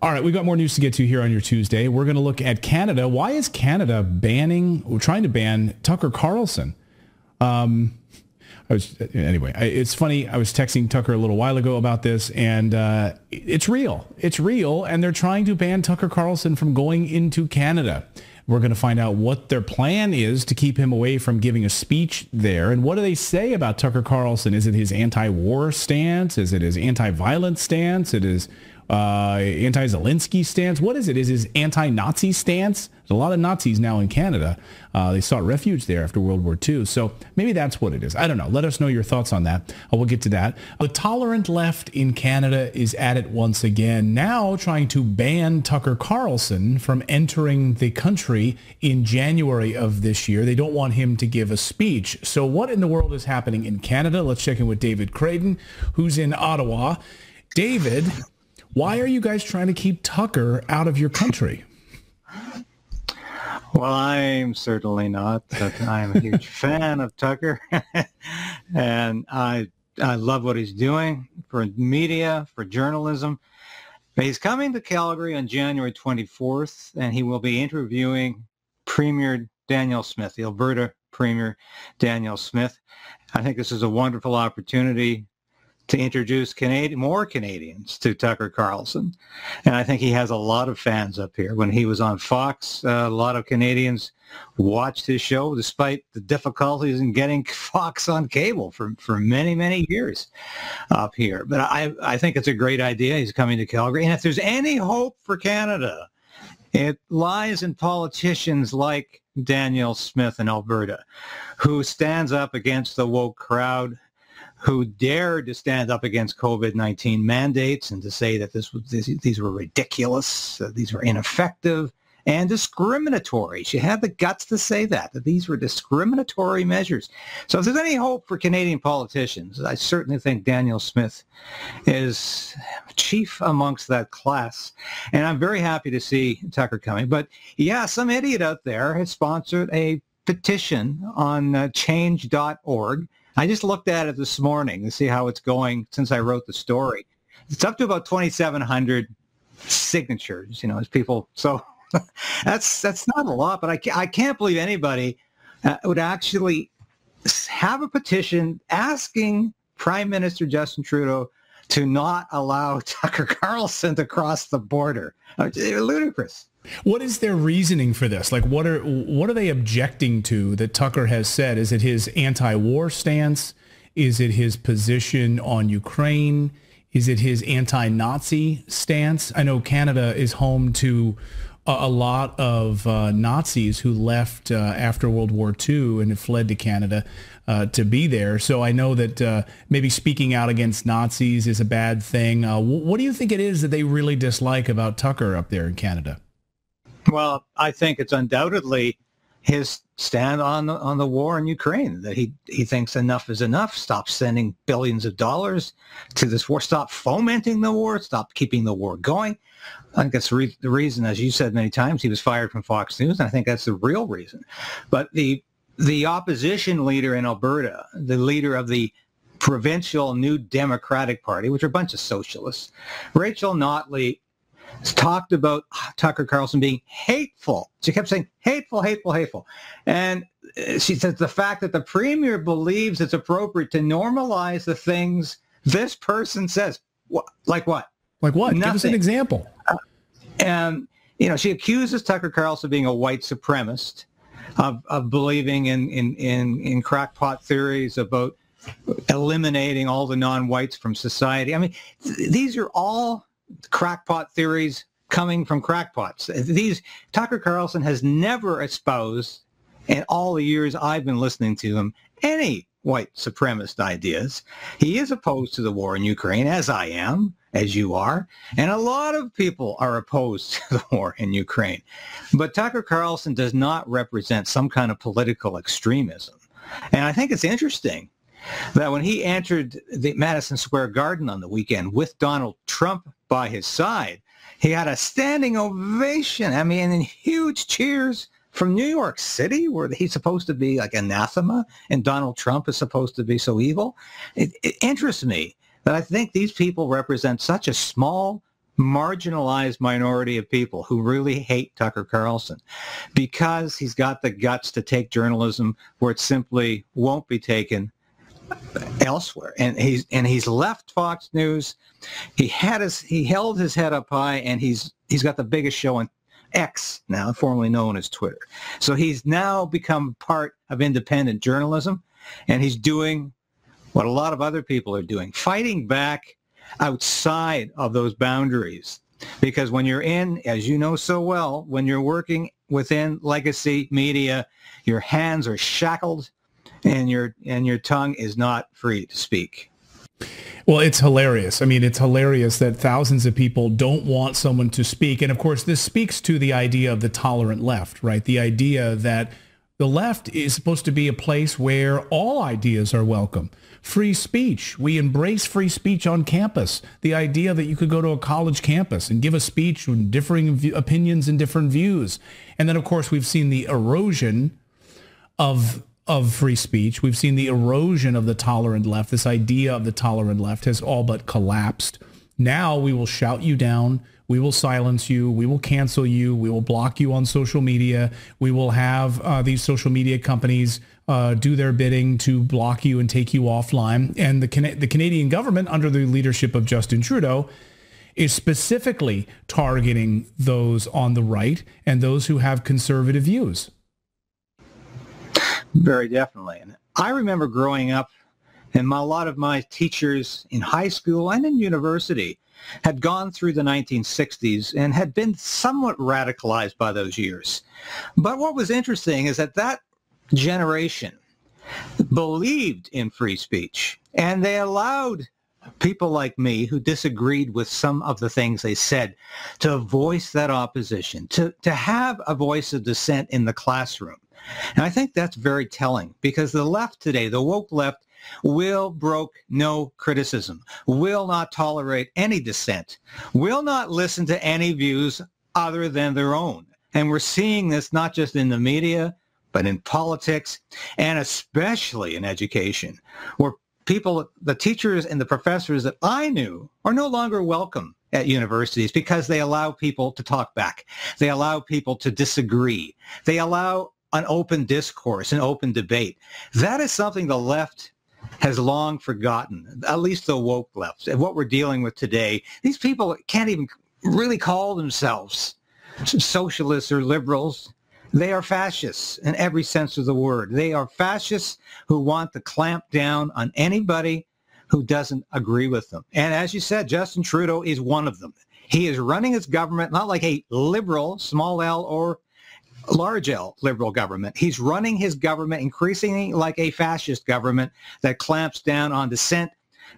All right, we've got more news to get to here on your Tuesday. We're going to look at Canada. Why is Canada banning, trying to ban Tucker Carlson? Um, I was anyway. I, it's funny. I was texting Tucker a little while ago about this, and uh, it's real. It's real, and they're trying to ban Tucker Carlson from going into Canada. We're going to find out what their plan is to keep him away from giving a speech there. And what do they say about Tucker Carlson? Is it his anti-war stance? Is it his anti-violence stance? It is uh, anti-Zelensky stance. What is it? Is his anti-Nazi stance? There's a lot of Nazis now in Canada. Uh, they sought refuge there after World War II. So maybe that's what it is. I don't know. Let us know your thoughts on that. Uh, we'll get to that. The tolerant left in Canada is at it once again, now trying to ban Tucker Carlson from entering the country in January of this year. They don't want him to give a speech. So what in the world is happening in Canada? Let's check in with David Krayden, who's in Ottawa. David, why are you guys trying to keep Tucker out of your country? Well, I'm certainly not, I'm a huge fan of Tucker, and I I love what he's doing for media, for journalism. But he's coming to Calgary on January 24th, and he will be interviewing Premier Danielle Smith, the Alberta Premier Danielle Smith. I think this is a wonderful opportunity to introduce more Canadians to Tucker Carlson. And I think he has a lot of fans up here. When he was on Fox, uh, a lot of Canadians watched his show despite the difficulties in getting Fox on cable for, for many, many years up here. But I, I think it's a great idea. He's coming to Calgary. And if there's any hope for Canada, it lies in politicians like Danielle Smith in Alberta, who stands up against the woke crowd, who dared to stand up against COVID-19 mandates and to say that this was these were ridiculous, these were ineffective and discriminatory. She had the guts to say that, that these were discriminatory measures. So if there's any hope for Canadian politicians, I certainly think Danielle Smith is chief amongst that class. And I'm very happy to see Tucker coming. But yeah, some idiot out there has sponsored a petition on uh, change.org I just looked at it this morning to see how it's going since I wrote the story. It's up to about 2,700 signatures, you know, as people. So that's that's not a lot, but I can't, I can't believe anybody uh, would actually have a petition asking Prime Minister Justin Trudeau to not allow Tucker Carlson to cross the border. Uh, ludicrous. What is their reasoning for this? Like, what are what are they objecting to that Tucker has said? Is it his anti-war stance? Is it his position on Ukraine? Is it his anti-Nazi stance? I know Canada is home to a, a lot of uh, Nazis who left uh, after World War II and fled to Canada uh, to be there. So I know that uh, maybe speaking out against Nazis is a bad thing. Uh, what do you think it is that they really dislike about Tucker up there in Canada? Well, I think it's undoubtedly his stand on the, on the war in Ukraine that he he thinks enough is enough. Stop sending billions of dollars to this war. Stop fomenting the war. Stop keeping the war going. I think that's re- the reason, as you said many times, he was fired from Fox News, and I think that's the real reason. But the the opposition leader in Alberta, the leader of the provincial New Democratic Party, which are a bunch of socialists, Rachel Notley talked about Tucker Carlson being hateful. She kept saying hateful, hateful, hateful. And uh, she says the fact that the premier believes it's appropriate to normalize the things this person says. Like what? Like what? Nothing. Give us an example. Uh, and, you know, she accuses Tucker Carlson of being a white supremacist, of, of believing in, in, in, in crackpot theories about eliminating all the non-whites from society. I mean, th- these are all crackpot theories coming from crackpots. These Tucker Carlson has never espoused in all the years I've been listening to him any white supremacist ideas. He is opposed to the war in Ukraine, as I am, as you are, and a lot of people are opposed to the war in Ukraine. But Tucker Carlson does not represent some kind of political extremism. And I think it's interesting that when he entered the Madison Square Garden on the weekend with Donald Trump by his side, he had a standing ovation. I mean, and huge cheers from New York City, where he's supposed to be like anathema, and Donald Trump is supposed to be so evil. It, it interests me that I think these people represent such a small marginalized minority of people who really hate Tucker Carlson because he's got the guts to take journalism where it simply won't be taken elsewhere. And he's and he's left Fox News. He had his he held his head up high and he's he's got the biggest show on X now, formerly known as Twitter. So he's now become part of independent journalism and he's doing what a lot of other people are doing, fighting back outside of those boundaries. Because when you're in, as you know so well, when you're working within legacy media, your hands are shackled and your and your tongue is not free to speak. Well, it's hilarious. I mean, it's hilarious that thousands of people don't want someone to speak. And of course, this speaks to the idea of the tolerant left, right? The idea that the left is supposed to be a place where all ideas are welcome. Free speech. We embrace free speech on campus. The idea that you could go to a college campus and give a speech with differing opinions and different views. And then, of course, we've seen the erosion of of free speech. We've seen the erosion of the tolerant left. This idea of the tolerant left has all but collapsed. Now we will shout you down. We will silence you. We will cancel you. We will block you on social media. We will have uh, these social media companies uh, do their bidding to block you and take you offline. And the, Can- the Canadian government, under the leadership of Justin Trudeau, is specifically targeting those on the right and those who have conservative views. Very definitely. And I remember growing up, and my, a lot of my teachers in high school and in university had gone through the 1960s and had been somewhat radicalized by those years. But what was interesting is that that generation believed in free speech and they allowed people like me who disagreed with some of the things they said to voice that opposition, to, to have a voice of dissent in the classroom. And I think that's very telling because the left today, the woke left, will broke no criticism, will not tolerate any dissent, will not listen to any views other than their own. And we're seeing this not just in the media, but in politics and especially in education, where people, the teachers and the professors that I knew are no longer welcome at universities because they allow people to talk back. They allow people to disagree. They allow an open discourse, an open debate. That is something the left has long forgotten, at least the woke left. And what we're dealing with today, these people can't even really call themselves socialists or liberals. They are fascists in every sense of the word. They are fascists who want to clamp down on anybody who doesn't agree with them. And as you said, Justin Trudeau is one of them. He is running his government not like a liberal, small L, or large L liberal government. He's running his government increasingly like a fascist government that clamps down on dissent.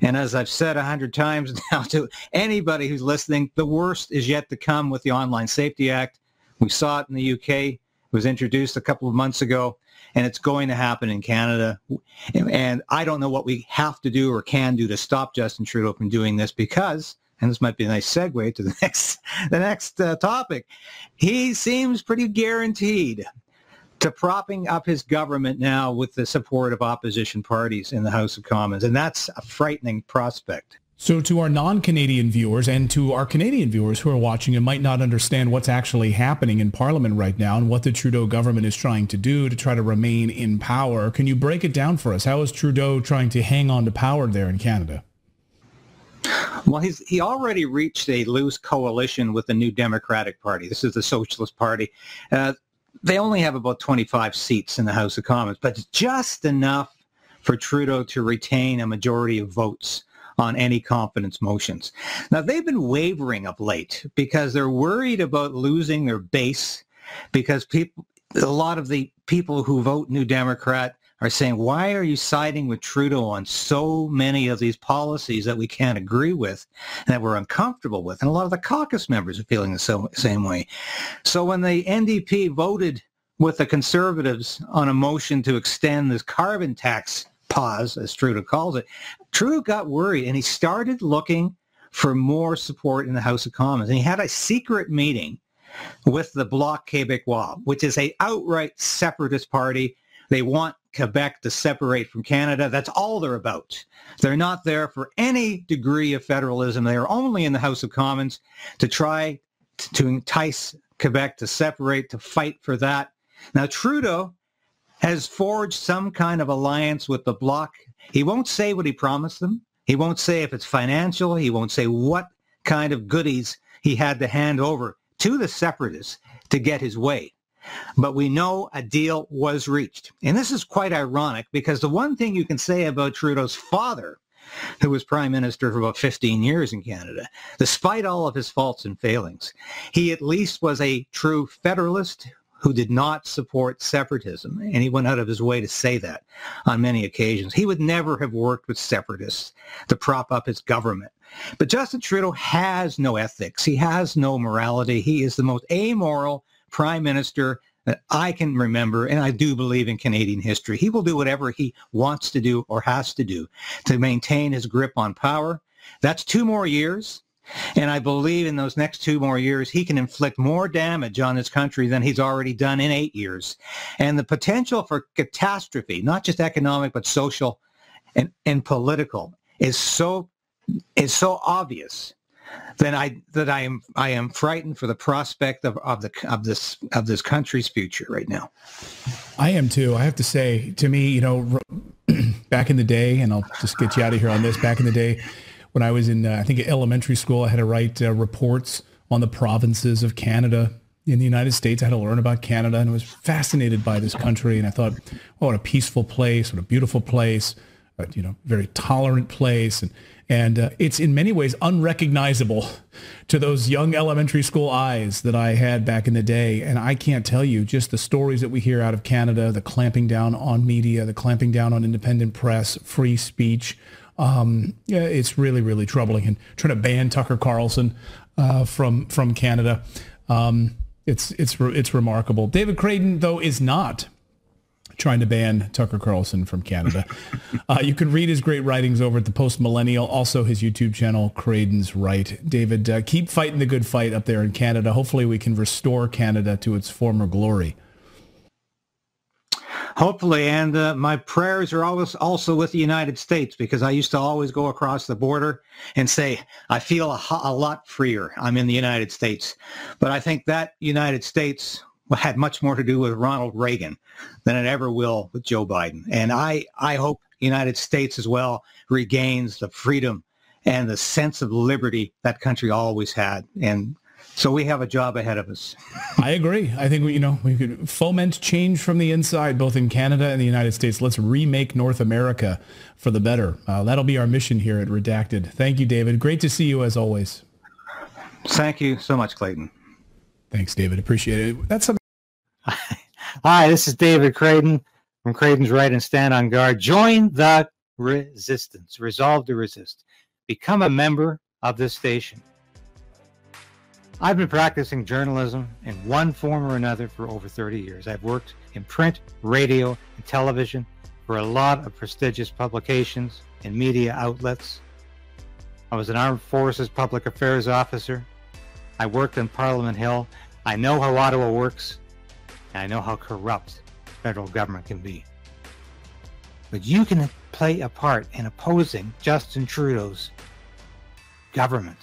And as I've said a hundred times now to anybody who's listening, the worst is yet to come with the Online Safety Act. We saw it in the UK. It was introduced a couple of months ago, and it's going to happen in Canada. And I don't know what we have to do or can do to stop Justin Trudeau from doing this because and this might be a nice segue to the next the next uh, topic. He seems pretty guaranteed to propping up his government now with the support of opposition parties in the House of Commons, and that's a frightening prospect. So to our non-Canadian viewers and to our Canadian viewers who are watching and might not understand what's actually happening in Parliament right now and what the Trudeau government is trying to do to try to remain in power, can you break it down for us? How is Trudeau trying to hang on to power there in Canada? Well, he's he already reached a loose coalition with the New Democratic Party. This is the Socialist Party. Uh, they only have about 25 seats in the House of Commons, but just enough for Trudeau to retain a majority of votes on any confidence motions. Now, they've been wavering of late because they're worried about losing their base because people, a lot of the people who vote New Democrat are saying, why are you siding with Trudeau on so many of these policies that we can't agree with and that we're uncomfortable with? And a lot of the caucus members are feeling the so, same way. So when the NDP voted with the conservatives on a motion to extend this carbon tax pause, as Trudeau calls it, Trudeau got worried and he started looking for more support in the House of Commons. And he had a secret meeting with the Bloc Québécois, which is a outright separatist party they want Quebec to separate from Canada. That's all they're about. They're not there for any degree of federalism. They are only in the House of Commons to try to entice Quebec to separate, to fight for that. Now, Trudeau has forged some kind of alliance with the Bloc. He won't say what he promised them. He won't say if it's financial. He won't say what kind of goodies he had to hand over to the separatists to get his way. But we know a deal was reached. And this is quite ironic because the one thing you can say about Trudeau's father, who was prime minister for about 15 years in Canada, despite all of his faults and failings, he at least was a true federalist who did not support separatism. And he went out of his way to say that on many occasions. He would never have worked with separatists to prop up his government. But Justin Trudeau has no ethics. He has no morality. He is the most amoral prime minister that I can remember, and I do believe in Canadian history. He will do whatever he wants to do or has to do to maintain his grip on power. That's two more years. And I believe in those next two more years, he can inflict more damage on this country than he's already done in eight years. And the potential for catastrophe, not just economic, but social and, and political, is so is so obvious then I that I am I am frightened for the prospect of, of the of this of this country's future right now. I am too. I have to say, to me, you know, back in the day, and I'll just get you out of here on this. Back in the day, when I was in, uh, I think elementary school, I had to write uh, reports on the provinces of Canada in the United States. I had to learn about Canada, and I was fascinated by this country. And I thought, oh, what a peaceful place, what a beautiful place, uh, you know, very tolerant place, and and uh, it's in many ways unrecognizable to those young elementary school eyes that I had back in the day. And I can't tell you just the stories that we hear out of Canada, the clamping down on media, the clamping down on independent press, free speech. Um, yeah, it's really, really troubling. And trying to ban Tucker Carlson uh, from from Canada, um, it's it's it's remarkable. David Krayden, though, is not trying to ban Tucker Carlson from Canada. uh, you can read his great writings over at the Post Millennial, also his YouTube channel, Krayden's Right. David, uh, keep fighting the good fight up there in Canada. Hopefully we can restore Canada to its former glory. Hopefully, and uh, my prayers are always also with the United States because I used to always go across the border and say, I feel a, a lot freer. I'm in the United States. But I think that United States had much more to do with Ronald Reagan than it ever will with Joe Biden. And I, I hope the United States as well regains the freedom and the sense of liberty that country always had. And so we have a job ahead of us. I agree. I think we, you know, we could foment change from the inside, both in Canada and the United States. Let's remake North America for the better. Uh, that'll be our mission here at Redacted. Thank you, David. Great to see you as always. Thank you so much, Clayton. Thanks, David. Appreciate it. That's something. Hi, this is David Krayden from Krayden's Right and Stand on Guard. Join the resistance. Resolve to resist. Become a member of this station. I've been practicing journalism in one form or another for over 30 years. I've worked in print, radio, and television for a lot of prestigious publications and media outlets. I was an armed forces public affairs officer. I worked in Parliament Hill. I know how Ottawa works. And I know how corrupt federal government can be. But you can play a part in opposing Justin Trudeau's government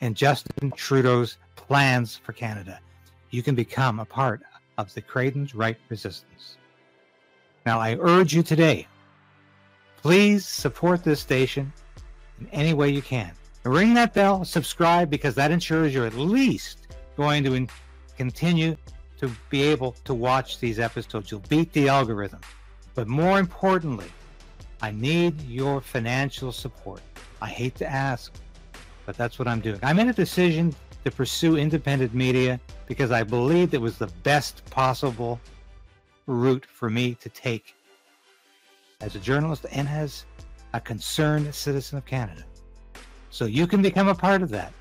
and Justin Trudeau's plans for Canada. You can become a part of the Krayden's Right resistance. Now, I urge you today, please support this station in any way you can. Ring that bell, subscribe, because that ensures you're at least going to continue to be able to watch these episodes. You'll beat the algorithm. But more importantly, I need your financial support. I hate to ask, but that's what I'm doing. I made a decision to pursue independent media because I believed it was the best possible route for me to take as a journalist and as a concerned citizen of Canada. So you can become a part of that.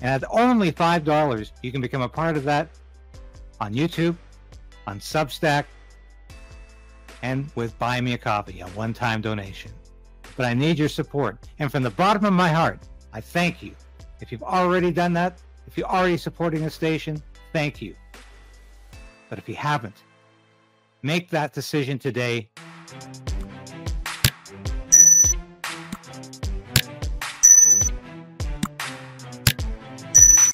And at only $5, you can become a part of that on YouTube, on Substack, and with Buy Me a Coffee, a one time donation. But I need your support. And from the bottom of my heart, I thank you. If you've already done that, if you're already supporting the station, thank you. But if you haven't, Make that decision today.